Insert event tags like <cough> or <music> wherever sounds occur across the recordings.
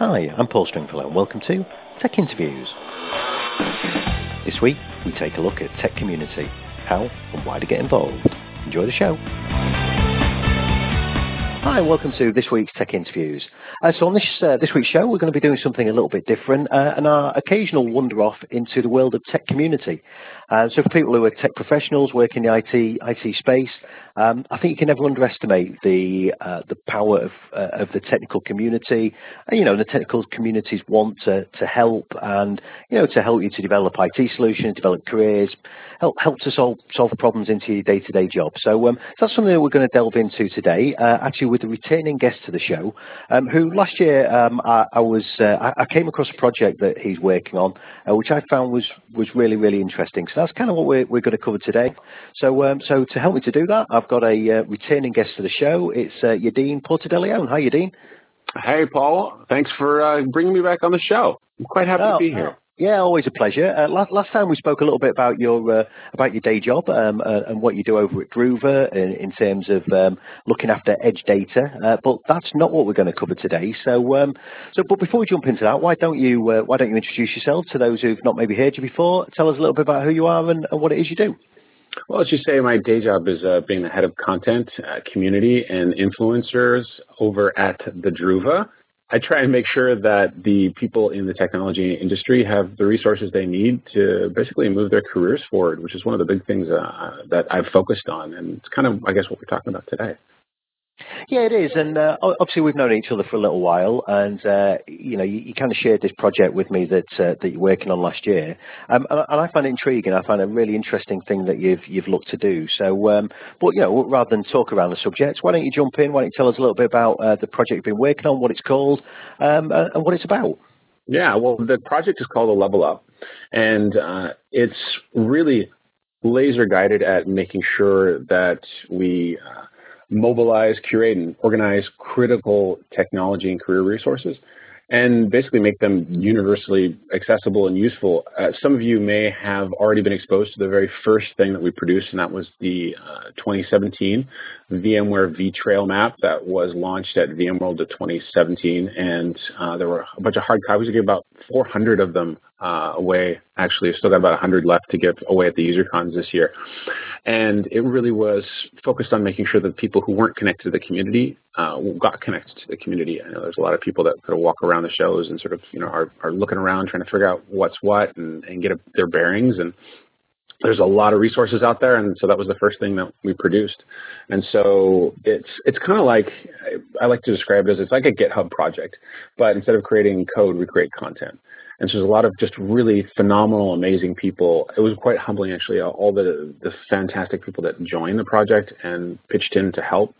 Hi, I'm Paul Stringfellow and welcome to Tech Interviews. This week, we take a look at tech community, how and why to get involved. Enjoy the show. Hi, welcome to this week's Tech Interviews. Uh, so on this uh, this week's show, we're going to be doing something a little bit different, uh, and our occasional wander off into the world of tech community. Uh, so for people who are tech professionals working in the IT IT space, um, I think you can never underestimate the uh, the power of uh, of the technical community. And, you know, the technical communities want to to help and you know to help you to develop IT solutions, develop careers, help help to solve solve problems into your day to day job. So um, that's something that we're going to delve into today. actually, with a returning guest to the show, um, who last year um, I, I, was I, I, came across a project that he's working on, which I found was was really really interesting. So that's kind of what we're, we're going to cover today. So, um, so to help me to do that, I've got a uh, returning guest to the show. It's uh, Yadin Porter de Leon. Hi, Yadin. Hey, Paul. Thanks for uh, bringing me back on the show. I'm quite happy oh, to be here. Yeah, always a pleasure. Uh, last, last time we spoke a little bit about your uh, about your day job um, uh, and what you do over at Druva in, in terms of um, looking after edge data, uh, but that's not what we're going to cover today. So, um, so but before we jump into that, why don't you uh, why don't you introduce yourself to those who've not maybe heard you before? Tell us a little bit about who you are and, and what it is you do. Well, as you say, my day job is uh, being the head of content, community, and influencers over at the Druva. I try and make sure that the people in the technology industry have the resources they need to basically move their careers forward, which is one of the big things uh, that I've focused on. And it's kind of, I guess, what we're talking about today. Yeah, it is, and uh, obviously we've known each other for a little while, and uh, you know, you, you, kind of shared this project with me that uh, that you're working on last year, um, and, I find it intriguing. I find a really interesting thing that you've you've looked to do. So, um, but you know, rather than talk around the subject, why don't you jump in? Why don't you tell us a little bit about uh, the project you've been working on, what it's called, um, uh, and what it's about? Yeah, well, the project is called a Level Up, and uh, it's really laser guided at making sure that we mobilize, curate, and organize critical technology and career resources and basically make them universally accessible and useful. Uh, some of you may have already been exposed to the very first thing that we produced, and that was the uh, 2017 VMware vTrail map that was launched at VMworld of 2017. And uh, there were a bunch of hard copies. About 400 of them uh, away. Actually, we've still got about 100 left to give away at the UserCons this year. And it really was focused on making sure that people who weren't connected to the community uh, got connected to the community. I know there's a lot of people that sort of walk around the shows and sort of, you know, are, are looking around trying to figure out what's what and, and get a, their bearings. And there's a lot of resources out there, and so that was the first thing that we produced. And so it's it's kind of like I like to describe it as it's like a GitHub project, but instead of creating code, we create content. And so there's a lot of just really phenomenal, amazing people. It was quite humbling, actually, all the the fantastic people that joined the project and pitched in to help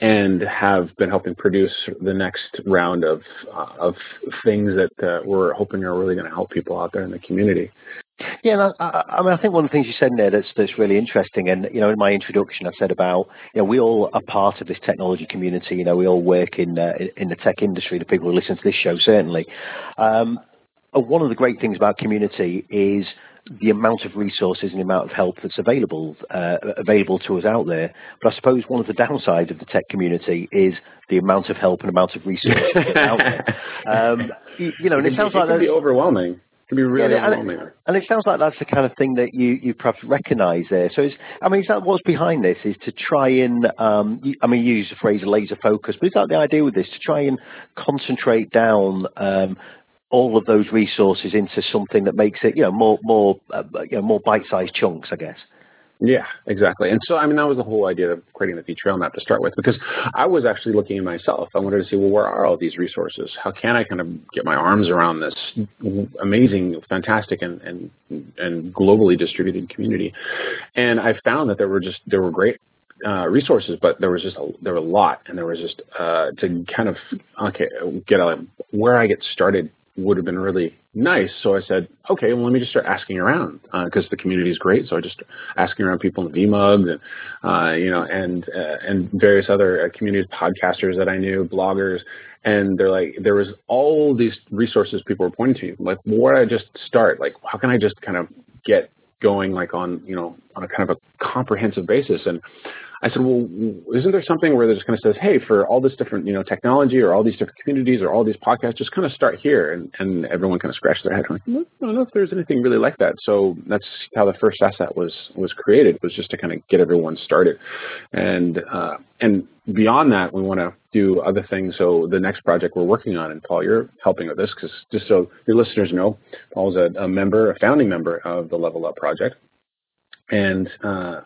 and have been helping produce the next round of uh, of things that uh, we're hoping are really going to help people out there in the community. Yeah, I, I, mean, I think one of the things you said there that's that's really interesting, and you know, in my introduction, I said about you know we all are part of this technology community. You know, we all work in uh, in the tech industry. The people who listen to this show certainly. Um, one of the great things about community is the amount of resources and the amount of help that's available uh, available to us out there. But I suppose one of the downsides of the tech community is the amount of help and amount of resources out there. <laughs> Um, you, you, know, and it, it sounds it like can be overwhelming. It can be really yeah, overwhelming. And it, and it, sounds like that's the kind of thing that you, you perhaps recognise there. So, I mean, is that what's behind this? Is to try and, um, you, I mean, you use the phrase laser focus, but is that the idea with this to try and concentrate down um, all of those resources into something that makes it, you know, more more uh, you know more bite-sized chunks, I guess. Yeah, exactly. And so, I mean, that was the whole idea of creating the vTrail map to start with, because I was actually looking at myself. I wanted to see, well, where are all these resources? How can I kind of get my arms around this amazing, fantastic, and and and globally distributed community? And I found that there were just there were great uh, resources, but there was just a, there were a lot, and there was just uh, to kind of okay get a, where I get started would have been really nice. So I said, okay, well, let me just start asking around because uh, the community is great. So I just asking around people in VMUG and, uh, you know, and, uh, and various other uh, communities, podcasters that I knew, bloggers. And they're like, there was all these resources people were pointing to. Like, where do I just start? Like, how can I just kind of get going like on, you know, on a kind of a comprehensive basis? And I said, well, isn't there something where it just kind of says, hey, for all this different, you know, technology or all these different communities or all these podcasts, just kind of start here. And, and everyone kind of scratched their head. Like, I don't know if there's anything really like that. So that's how the first asset was, was created was just to kind of get everyone started. And, uh, and beyond that, we want to do other things. So the next project we're working on, and Paul, you're helping with this because just so your listeners know, Paul's a, a member, a founding member of the Level Up project. And, uh,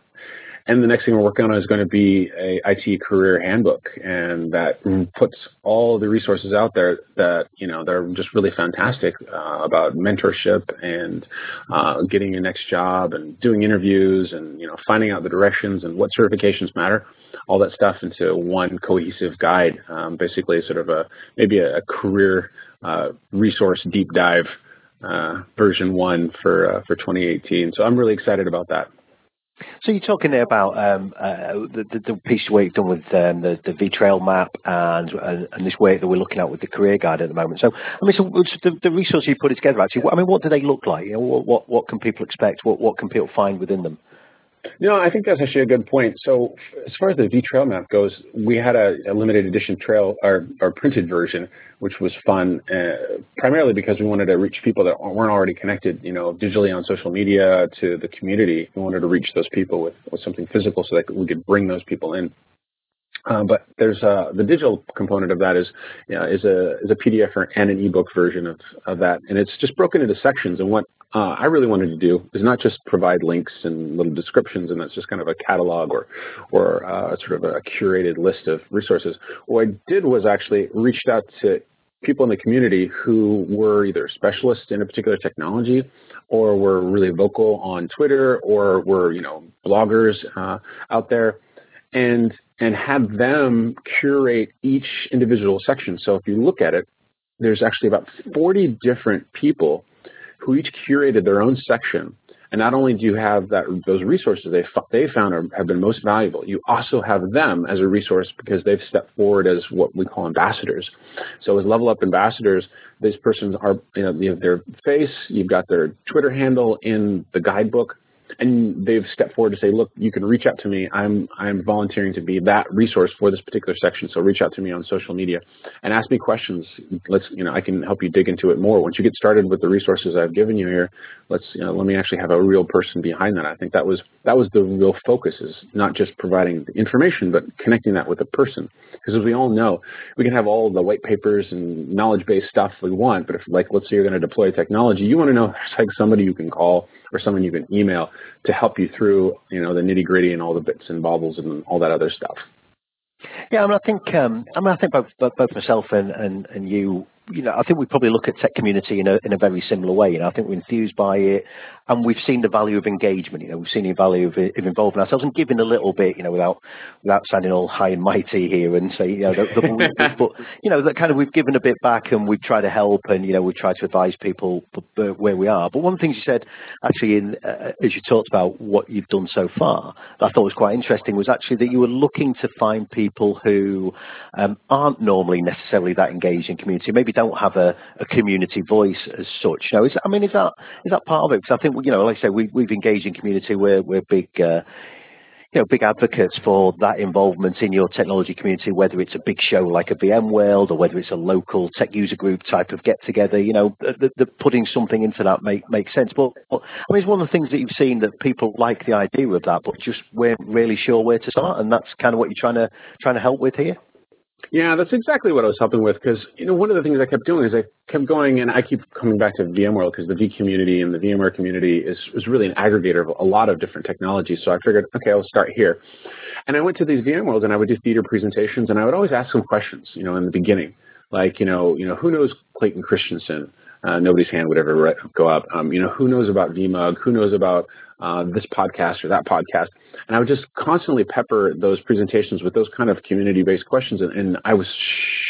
and the next thing we're working on is going to be a IT career handbook, and that puts all the resources out there that you know they're just really fantastic uh, about mentorship and uh, getting your next job and doing interviews and you know finding out the directions and what certifications matter, all that stuff into one cohesive guide. Um, basically, sort of a maybe a, career uh, resource deep dive uh, version one for uh, for 2018. So I'm really excited about that. So you're talking there about um, uh, the, the, the, piece of work you've done with um, the, the V-Trail map and, and, and this work that we're looking at with the career guide at the moment. So, I mean, so the, the resources you put together, actually, I mean, what do they look like? You know, what, what, what can people expect? What, what can people find within them? No, I think that's actually a good point. So as far as the V Trail map goes, we had a, a limited edition trail, our, our printed version, which was fun, uh, primarily because we wanted to reach people that weren't already connected, you know, digitally on social media to the community. We wanted to reach those people with, with something physical so that we could bring those people in. Uh, but there's uh, the digital component of that is you know, is a is a PDF and an ebook version of, of that, and it's just broken into sections. And what uh, I really wanted to do is not just provide links and little descriptions, and that's just kind of a catalog or or uh, sort of a curated list of resources. What I did was actually reached out to people in the community who were either specialists in a particular technology or were really vocal on Twitter or were you know bloggers uh, out there and and have them curate each individual section. So if you look at it, there's actually about 40 different people who each curated their own section. And not only do you have that those resources they they found are, have been most valuable, you also have them as a resource because they've stepped forward as what we call ambassadors. So as Level Up ambassadors, these persons are you know, you have their face, you've got their Twitter handle in the guidebook, and they've stepped forward to say, look, you can reach out to me. I'm I'm volunteering to be that resource for this particular section. So reach out to me on social media and ask me questions. Let's you know I can help you dig into it more. Once you get started with the resources I've given you here, let's you know let me actually have a real person behind that. I think that was that was the real focus is not just providing the information, but connecting that with a person. Because as we all know, we can have all the white papers and knowledge based stuff we want, but if like let's say you're going to deploy technology, you want to know <laughs> like somebody you can call or someone you can email to help you through, you know, the nitty gritty and all the bits and bobbles and all that other stuff. Yeah, I mean, I think, um, I mean, I think both, both myself and, and, and you you know, I think we probably look at tech community in a in a very similar way. You know, I think we're enthused by it, and we've seen the value of engagement. You know, we've seen the value of, of involving ourselves and giving a little bit. You know, without without sounding all high and mighty here and say, you know, the, the, <laughs> but you know, that kind of we've given a bit back and we've tried to help and you know we've tried to advise people where we are. But one of the things you said actually, in uh, as you talked about what you've done so far, that I thought was quite interesting was actually that you were looking to find people who um, aren't normally necessarily that engaged in community, maybe don't have a, a community voice as such. Know, is, I mean, is that is that part of it? Because I think you know, like I say, we, we've engaged in community. We're we're big. Uh, you know, big advocates for that involvement in your technology community, whether it's a big show like a VMworld or whether it's a local tech user group type of get together, you know, the, the putting something into that make, makes sense. But, but, I mean, it's one of the things that you've seen that people like the idea of that, but just weren't really sure where to start. And that's kind of what you're trying to, trying to help with here. Yeah, that's exactly what I was helping with because, you know, one of the things I kept doing is I kept going and I keep coming back to VMworld because the V community and the VMware community is, is really an aggregator of a lot of different technologies. So I figured, okay, I'll start here. And I went to these VMworlds and I would do theater presentations and I would always ask some questions, you know, in the beginning. Like, you know, you know, who knows Clayton Christensen? Uh, nobody's hand would ever go up. Um, you know, who knows about VMUG? Who knows about uh, this podcast or that podcast? And I would just constantly pepper those presentations with those kind of community-based questions. And, and I was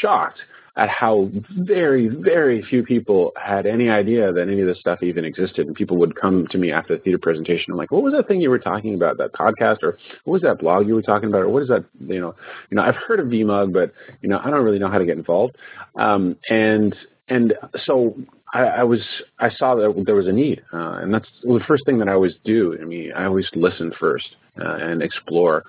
shocked at how very, very few people had any idea that any of this stuff even existed. And people would come to me after the theater presentation. I'm like, what was that thing you were talking about, that podcast, or what was that blog you were talking about, or what is that, you know, you know, I've heard of VMUG, but, you know, I don't really know how to get involved. Um, and, and so I, I, was I saw that there was a need, uh, and that's the first thing that I always do. I mean, I always listen first, uh, and explore.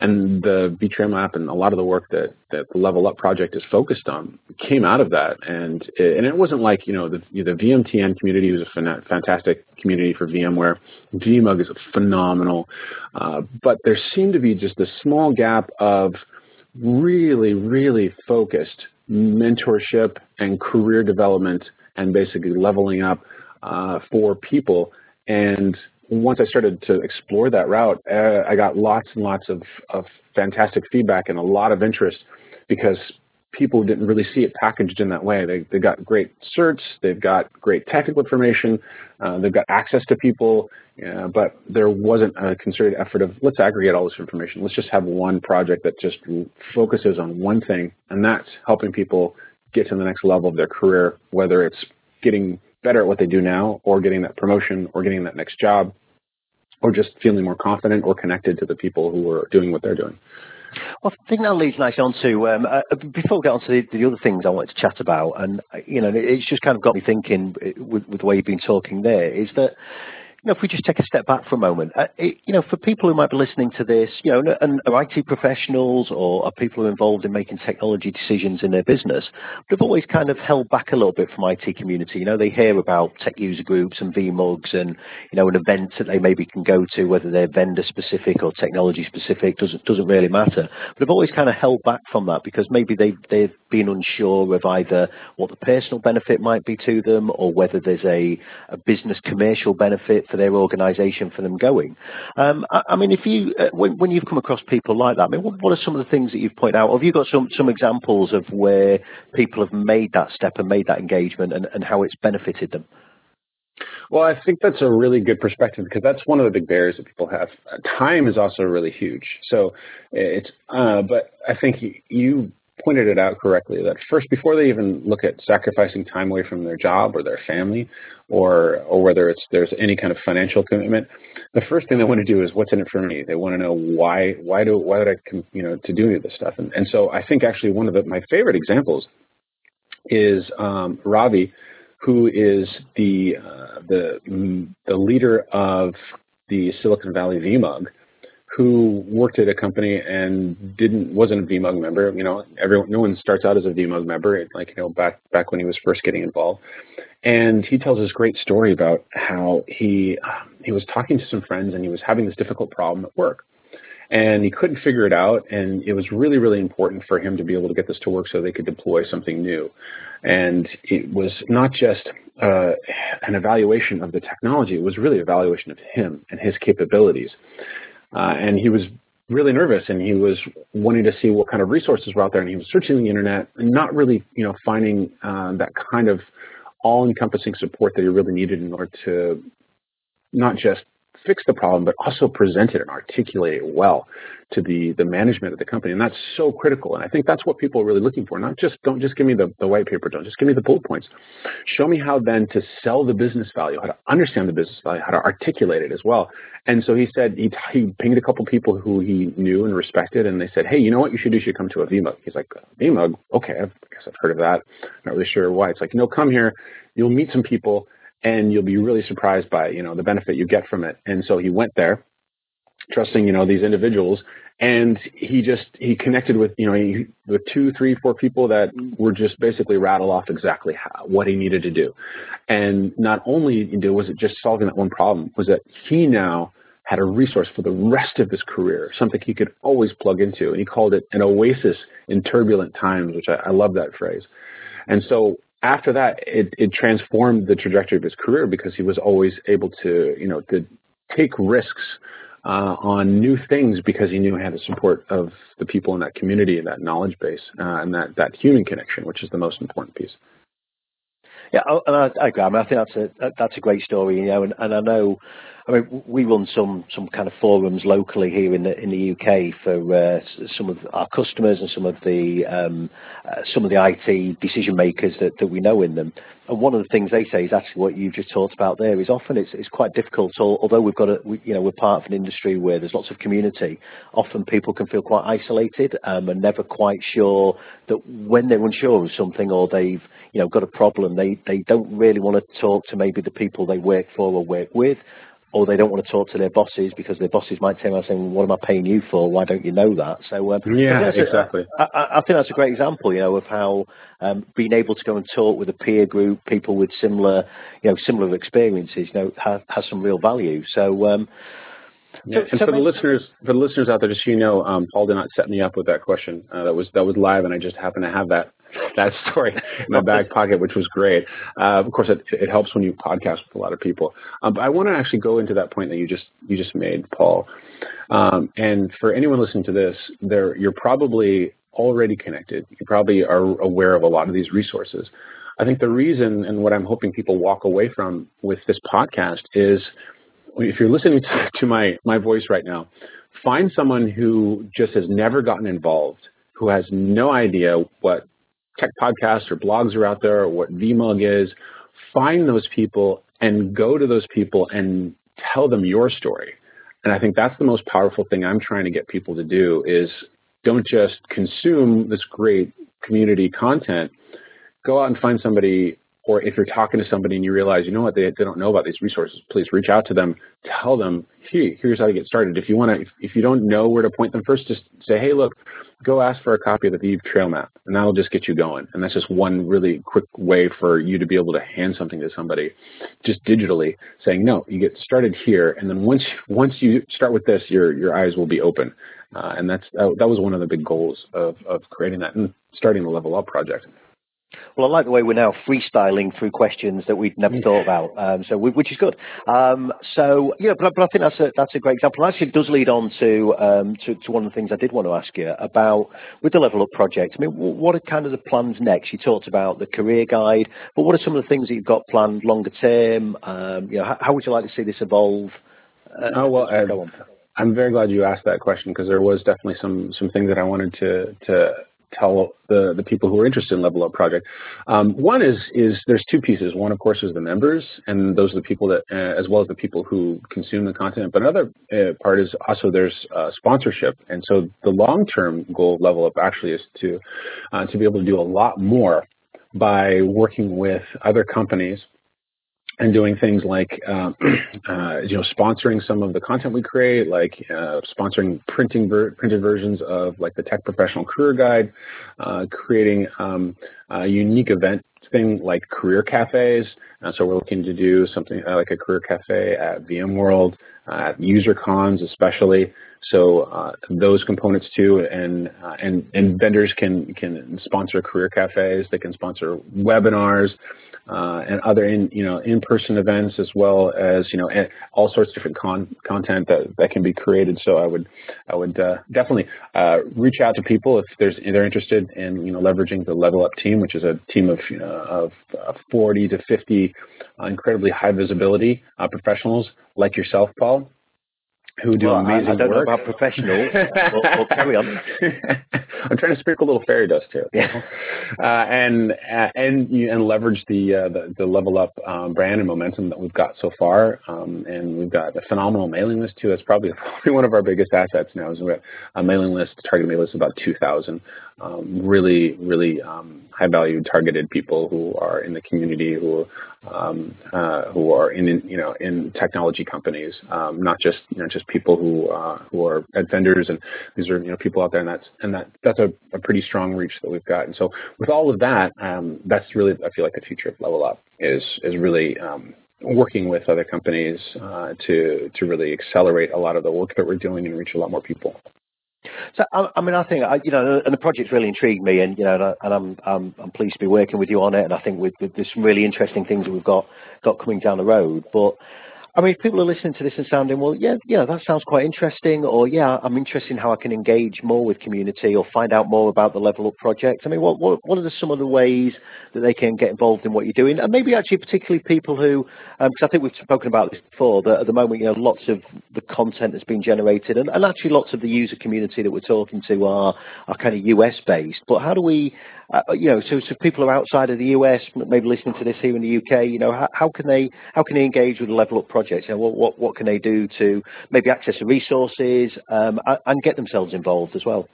And the vTrail map and a lot of the work that, that the Level Up project is focused on came out of that. And it, and it wasn't like, you know, the, the VMTN community was a fantastic community for VMware. VMUG is phenomenal. Uh, but there seemed to be just a small gap of really, really focused mentorship and career development and basically leveling up uh, for people. And once I started to explore that route, uh, I got lots and lots of, of fantastic feedback and a lot of interest because people didn't really see it packaged in that way. They, they got great certs, they've got great technical information, uh, they've got access to people, uh, but there wasn't a concerted effort of let's aggregate all this information. Let's just have one project that just focuses on one thing, and that's helping people get to the next level of their career, whether it's getting better at what they do now or getting that promotion or getting that next job or just feeling more confident or connected to the people who are doing what they're doing. Well, I think that leads nicely on to, um, uh, before we get on to the, the, other things I wanted to chat about, and, you know, it's just kind of got me thinking with, with the way you've been talking there, is that you know, if we just take a step back for a moment, uh, it, you know, for people who might be listening to this, you know, and are IT professionals or are people who are involved in making technology decisions in their business, have always kind of held back a little bit from IT community. You know, they hear about tech user groups and VMUGs and, you know, an event that they maybe can go to, whether they're vendor specific or technology specific, doesn't, doesn't really matter. But they've always kind of held back from that because maybe they, they've been unsure of either what the personal benefit might be to them or whether there's a, a business commercial benefit for their organisation for them going. Um, I, I, mean, if you uh, when, when, you've come across people like that, I mean, what, what, are some of the things that you've pointed out? Have you got some some examples of where people have made that step and made that engagement and, and how it's benefited them? Well, I think that's a really good perspective because that's one of the big barriers that people have. Time is also really huge. So it's, uh, but I think you pointed it out correctly that first, before they even look at sacrificing time away from their job or their family, or or whether it's there's any kind of financial commitment, the first thing they want to do is what's in it for me. They want to know why why do why did I you know to do any of this stuff. And and so I think actually one of the, my favorite examples is um, Ravi, who is the uh, the the leader of the Silicon Valley VMUG who worked at a company and didn't wasn't a VMUG member. You know, everyone, no one starts out as a VMUG member. Like you know, back back when he was first getting involved, and he tells this great story about how he um, he was talking to some friends and he was having this difficult problem at work, and he couldn't figure it out. And it was really really important for him to be able to get this to work so they could deploy something new. And it was not just uh, an evaluation of the technology; it was really evaluation of him and his capabilities. Uh, and he was really nervous and he was wanting to see what kind of resources were out there and he was searching the internet and not really, you know, finding uh, that kind of all-encompassing support that he really needed in order to not just fix the problem, but also present it and articulate it well to the, the management of the company. And that's so critical. And I think that's what people are really looking for. Not just, don't just give me the, the white paper, don't just give me the bullet points. Show me how then to sell the business value, how to understand the business value, how to articulate it as well. And so he said, he, he pinged a couple people who he knew and respected, and they said, hey, you know what you should do? You should come to a VMUG. He's like, VMUG? Okay, I guess I've heard of that. Not really sure why. It's like, no, come here. You'll meet some people and you'll be really surprised by you know the benefit you get from it. And so he went there, trusting you know these individuals, and he just he connected with you know he, two, three, four people that were just basically rattle off exactly how, what he needed to do. And not only was it just solving that one problem, was that he now had a resource for the rest of his career, something he could always plug into. And he called it an oasis in turbulent times, which I, I love that phrase. And so after that, it, it transformed the trajectory of his career because he was always able to, you know, to take risks uh, on new things because he knew he had the support of the people in that community and that knowledge base uh, and that, that human connection, which is the most important piece. Yeah, oh, and I, I agree. I, mean, I think that's a that's a great story, you know, and, and I know I mean, we run some some kind of forums locally here in the in the UK for uh, some of our customers and some of the um, uh, some of the IT decision makers that, that we know in them. And one of the things they say is actually what you've just talked about there is often it's it's quite difficult. Although we've got a we, you know we're part of an industry where there's lots of community, often people can feel quite isolated um, and never quite sure that when they're unsure of something or they've you know got a problem, they they don't really want to talk to maybe the people they work for or work with or they don't want to talk to their bosses because their bosses might turn around saying, "What am I paying you for? Why don't you know that?" So um, yeah, exactly. A, I, I think that's a great example, you know, of how um, being able to go and talk with a peer group, people with similar, you know, similar experiences, you know, has, has some real value. So. Um, yeah, and so for the listeners, for the listeners out there, just so you know, um, Paul did not set me up with that question. Uh, that was that was live, and I just happened to have that <laughs> that story in my back pocket, which was great. Uh, of course, it, it helps when you podcast with a lot of people. Um, but I want to actually go into that point that you just you just made, Paul. Um, and for anyone listening to this, there you're probably already connected. You probably are aware of a lot of these resources. I think the reason and what I'm hoping people walk away from with this podcast is if you're listening <laughs> to my, my voice right now, find someone who just has never gotten involved, who has no idea what tech podcasts or blogs are out there or what VMUG is. Find those people and go to those people and tell them your story. And I think that's the most powerful thing I'm trying to get people to do is don't just consume this great community content. Go out and find somebody or if you're talking to somebody and you realize, you know what, they, they don't know about these resources, please reach out to them, tell them, hey, here's how to get started. If you want to, if, if, you don't know where to point them first, just say, hey, look, go ask for a copy of the vTrail Map, and that'll just get you going. And that's just one really quick way for you to be able to hand something to somebody, just digitally, saying, no, you get started here, and then once once you start with this, your your eyes will be open. Uh, and that's that, that was one of the big goals of of creating that and starting the Level Up project. Well, I like the way we're now freestyling through questions that we'd never thought about, um, so which is good. Um, so, yeah, but, but, I think that's a that's a great example. Actually, it does lead on to, um, to, to one of the things I did want to ask you about with the Level Up project. I mean, what are kind of the plans next? You talked about the career guide, but what are some of the things that you've got planned longer term? Um, you know, how, how, would you like to see this evolve? Uh, oh well, uh, I'm very glad you asked that question because there was definitely some some things that I wanted to to tell the, the people who are interested in Level Up Project. Um, one is is there's two pieces. One, of course, is the members, and those are the people that, uh, as well as the people who consume the content. But another uh, part is also there's uh, sponsorship, and so the long-term goal of Level Up actually is to uh, to be able to do a lot more by working with other companies and doing things like uh, <clears throat> uh, you know sponsoring some of the content we create, like uh, sponsoring printing ver- printed versions of like the Tech Professional Career Guide, uh, creating um, a unique event thing like career cafes. Uh, so we're looking to do something uh, like a career cafe at VMworld, at user cons especially. So those components too, and and and vendors can can sponsor career cafes. They can sponsor webinars uh, and other in you know in-person events as well as you know all sorts of different con- content that, that can be created. So I would I would uh, definitely uh, reach out to people if there's if they're interested in you know leveraging the Level Up team, which is a team of you know, of 40 to 50 incredibly high visibility uh, professionals like yourself, Paul who do well, amazing I, I don't work. know about professionals. <laughs> we'll, we'll, carry on. <laughs> I'm trying to sprinkle a little fairy dust here, yeah. <laughs> uh, and uh, and and leverage the, uh, the, the level up um, brand and momentum that we've got so far. Um, and we've got a phenomenal mailing list too. That's probably, <laughs> probably one of our biggest assets now. Is we have got a mailing list, target mailing list, of about 2,000. Um, really, really um, high value targeted people who are in the community who um, uh, who are in, in, you know in technology companies, um, not just you know just people who uh, who are at vendors and these are you know people out there, and that's and that that's a, a pretty strong reach that we've got. And so with all of that, um, that's really I feel like the future of Level Up is is really um, working with other companies uh, to to really accelerate a lot of the work that we're doing and reach a lot more people. So I, mean, I think you know, and the project's really intrigued me, and you know, and I'm I'm, I'm pleased to be working with you on it, and I think with, with, there's some really interesting things that we've got got coming down the road. But I mean, if people are listening to this and sounding, well, yeah, yeah, that sounds quite interesting, or yeah, I'm interested in how I can engage more with community or find out more about the Level Up project. I mean, what what, what are the, some of the ways that they can get involved in what you're doing, and maybe actually particularly people who, because um, I think we've spoken about this before, that at the moment, you know, lots of the content that's been generated, and, and actually lots of the user community that we're talking to are are kind of US based. But how do we uh, you know, so, so people are outside of the US, maybe listening to this here in the UK, you know, how, how can they how can they engage with the Level Up project? You know, what, what, what can they do to maybe access the resources um, and get themselves involved as well?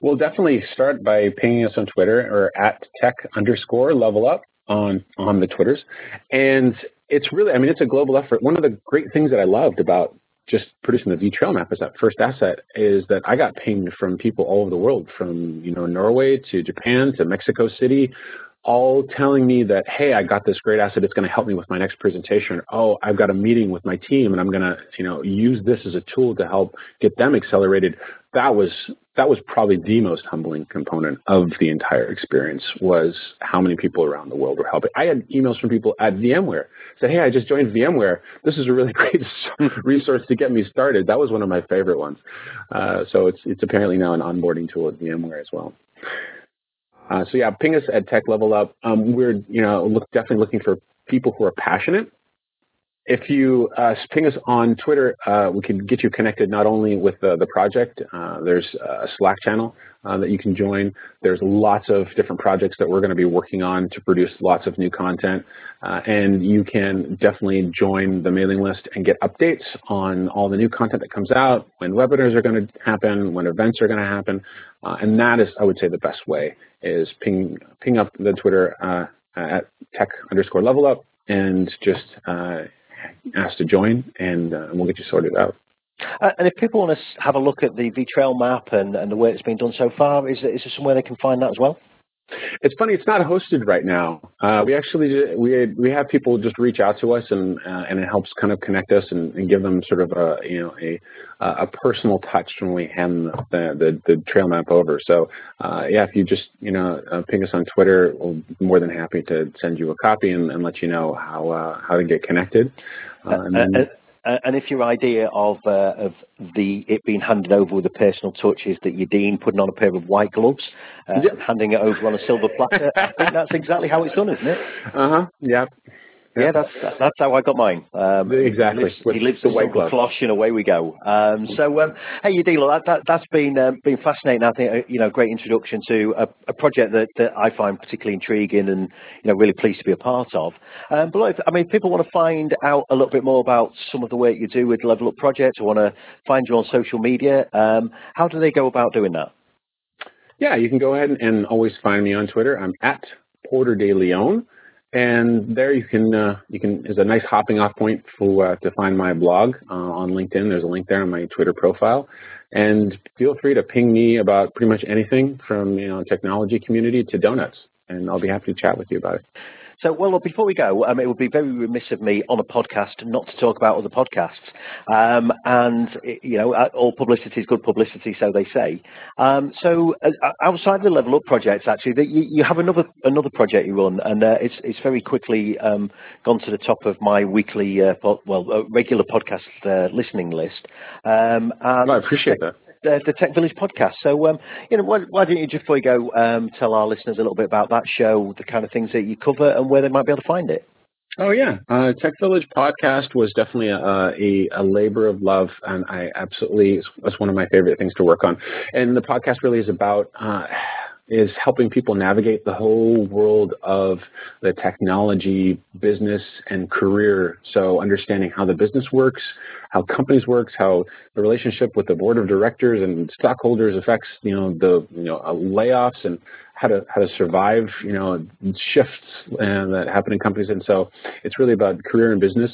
Well, definitely start by pinging us on Twitter or at tech underscore level up on on the Twitters, and it's really, I mean, it's a global effort. One of the great things that I loved about just producing the V trail map as that first asset is that I got pinged from people all over the world, from you know Norway to Japan to Mexico City, all telling me that, hey, I got this great asset. It's going to help me with my next presentation. Oh, I've got a meeting with my team and I'm going to, you know, use this as a tool to help get them accelerated. That was, that was probably the most humbling component of the entire experience was how many people around the world were helping. I had emails from people at VMware said, hey, I just joined VMware. This is a really <laughs> great <laughs> resource to get me started. That was one of my favorite ones. Uh, so it's, it's apparently now an onboarding tool at VMware as well. Uh, so yeah, ping us at Tech Level Up. Um, we're you know look, definitely looking for people who are passionate. If you uh, ping us on Twitter, uh, we can get you connected not only with the, project. Uh, there's a Slack channel uh, that you can join. There's lots of different projects that we're going to be working on to produce lots of new content. Uh, and you can definitely join the mailing list and get updates on all the new content that comes out, when webinars are going to happen, when events are going to happen. And that is, I would say, the best way is ping, ping up the Twitter at tech underscore level up and just ask to join and, uh, we'll get you sorted out. Uh, and if people want to have a look at the V-Trail map and, and the way it's been done so far, is is there somewhere they can find that as well? It's funny. It's not hosted right now. Uh, we actually we we have people just reach out to us, and uh, and it helps kind of connect us and, and, give them sort of a you know a a personal touch when we hand the the, the trail map over. So uh, yeah, if you just you know uh, ping us on Twitter, we'll be more than happy to send you a copy and, and let you know how uh, how to get connected. Uh, and then, uh, and if your idea of uh, of the it being handed over with a personal touch is that Yadin putting on a pair of white gloves uh, and handing it over on a silver platter, I think that's exactly how it's done, isn't it? Uh huh. Yeah. Yeah, that's that's how I got mine. Um, exactly. He lives, he lives the white cloche, and away we go. Um, so, um, hey, Udilo, that, that has been um, been fascinating. I think uh, you know, great introduction to a, a project that, that, I find particularly intriguing, and you know, really pleased to be a part of. Um, but look, I mean, people want to find out a little bit more about some of the work you do with Level Up Project, or want to find you on social media. Um, how do they go about doing that? Yeah, you can go ahead and always find me on Twitter. I'm at Porter de Leon. And there you can uh, you can is a nice hopping off point for uh, to find my blog uh, on LinkedIn. There's a link there on my Twitter profile, and feel free to ping me about pretty much anything from you know technology community to donuts, and I'll be happy to chat with you about it. So, well, look, before we go, um, it would be very remiss of me on a podcast not to talk about other podcasts. Um, and, you know, uh, all publicity is good publicity, so they say. Um, so, uh, uh, outside the Level Up projects, actually, that you, you, have another another project you run, and uh, it's, it's very quickly um, gone to the top of my weekly, uh, well, uh, regular podcast listening list. Um, and I appreciate that the, the Tech Village podcast. So, um, you know, why, why, don't you just before you go um, tell our listeners a little bit about that show, the kind of things that you cover, and where they might be able to find it? Oh yeah, uh, Tech Village podcast was definitely a, a, a, labor of love, and I absolutely it's one of my favorite things to work on. And the podcast really is about. Uh, is helping people navigate the whole world of the technology, business, and career. So understanding how the business works, how companies works, how the relationship with the board of directors and stockholders affects, you know, the you know uh, layoffs and how to how to survive, you know, shifts uh, that happen in companies. And so it's really about career and business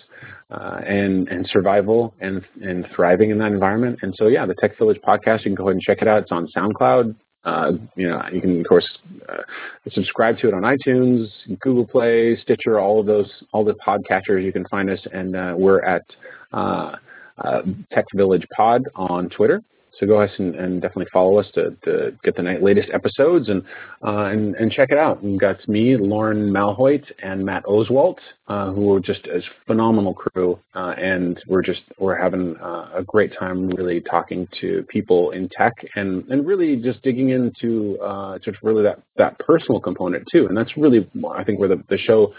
uh, and and survival and and thriving in that environment. And so yeah, the Tech Village podcast, you can go ahead and check it out. It's on SoundCloud, uh, you know, you can of course uh, subscribe to it on iTunes, Google Play, Stitcher, all of those, all the podcatchers. You can find us, and uh, we're at uh, uh, Tech Village Pod on Twitter. So go ahead and, and definitely follow us to, to, get the latest episodes and, uh, and, and check it out. We've got me, Lauren Malhoit, and Matt Oswalt, uh, who are just a phenomenal crew, uh, and we're just we're having uh, a great time really talking to people in tech and, and really just digging into uh, just really that that personal component too. And that's really I think where the, the show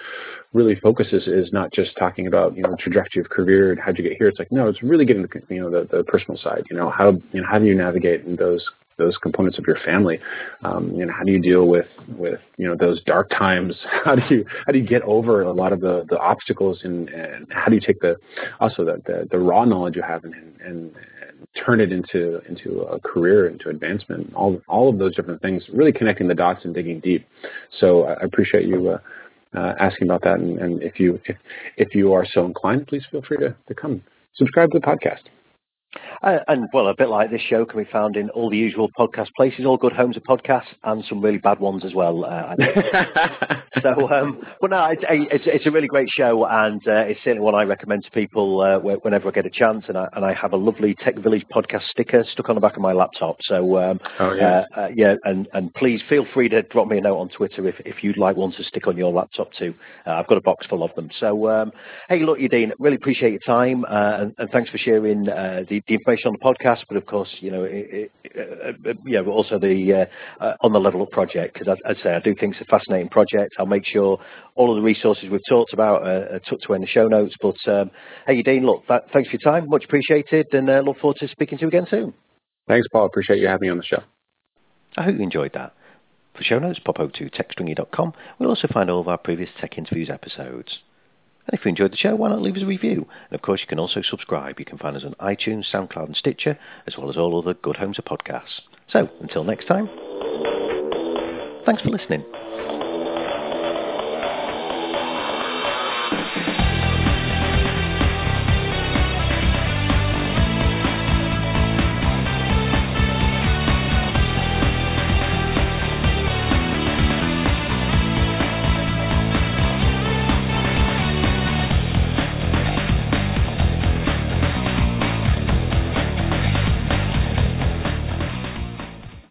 really focuses is not just talking about you know trajectory of career and how'd you get here. It's like no, it's really getting the you know the, the personal side. You know how you know how do you navigate in those those components of your family? Um, you know how do you deal with with you know those dark times? <laughs> How do you how do you get over a lot of the the obstacles and, and how do you take the also the the, the raw knowledge you have and, and, and turn it into into a career, into advancement, all all of those different things, really connecting the dots and digging deep. So I appreciate you uh, uh, asking about that. And, and, if you if, if you are so inclined, please feel free to, to come subscribe to the podcast. Uh, and well, a bit like this show can be found in all the usual podcast places, all good homes of podcasts, and some really bad ones as well. Uh, <laughs> so, um, well, no, it's, it's, it's, a really great show, and uh, it's certainly one I recommend to people uh, whenever I get a chance. And I, and I have a lovely Tech Village podcast sticker stuck on the back of my laptop. So, um, oh, yeah, uh, uh, yeah, and, and please feel free to drop me a note on Twitter if, if you'd like one to stick on your laptop too. I've got a box full of them. So, um, hey, look, Yadin, really appreciate your time, and, and, thanks for sharing the, the information on the podcast, but of course, you know, it, it, uh, yeah, also the uh, uh, on the level up project because, as I say, I do think it's a fascinating project. I'll make sure all of the resources we've talked about are, are tucked away in the show notes. But um, hey, Dean, look, th- thanks for your time, much appreciated, and uh, look forward to speaking to you again soon. Thanks, Paul. Appreciate you having me on the show. I hope you enjoyed that. For show notes, pop over to techstringy.com. We'll also find all of our previous Tech Interviews episodes. And if you enjoyed the show, why not leave us a review? And of course, you can also subscribe. You can find us on iTunes, SoundCloud, and Stitcher, as well as all other good homes of podcasts. So, until next time, thanks for listening.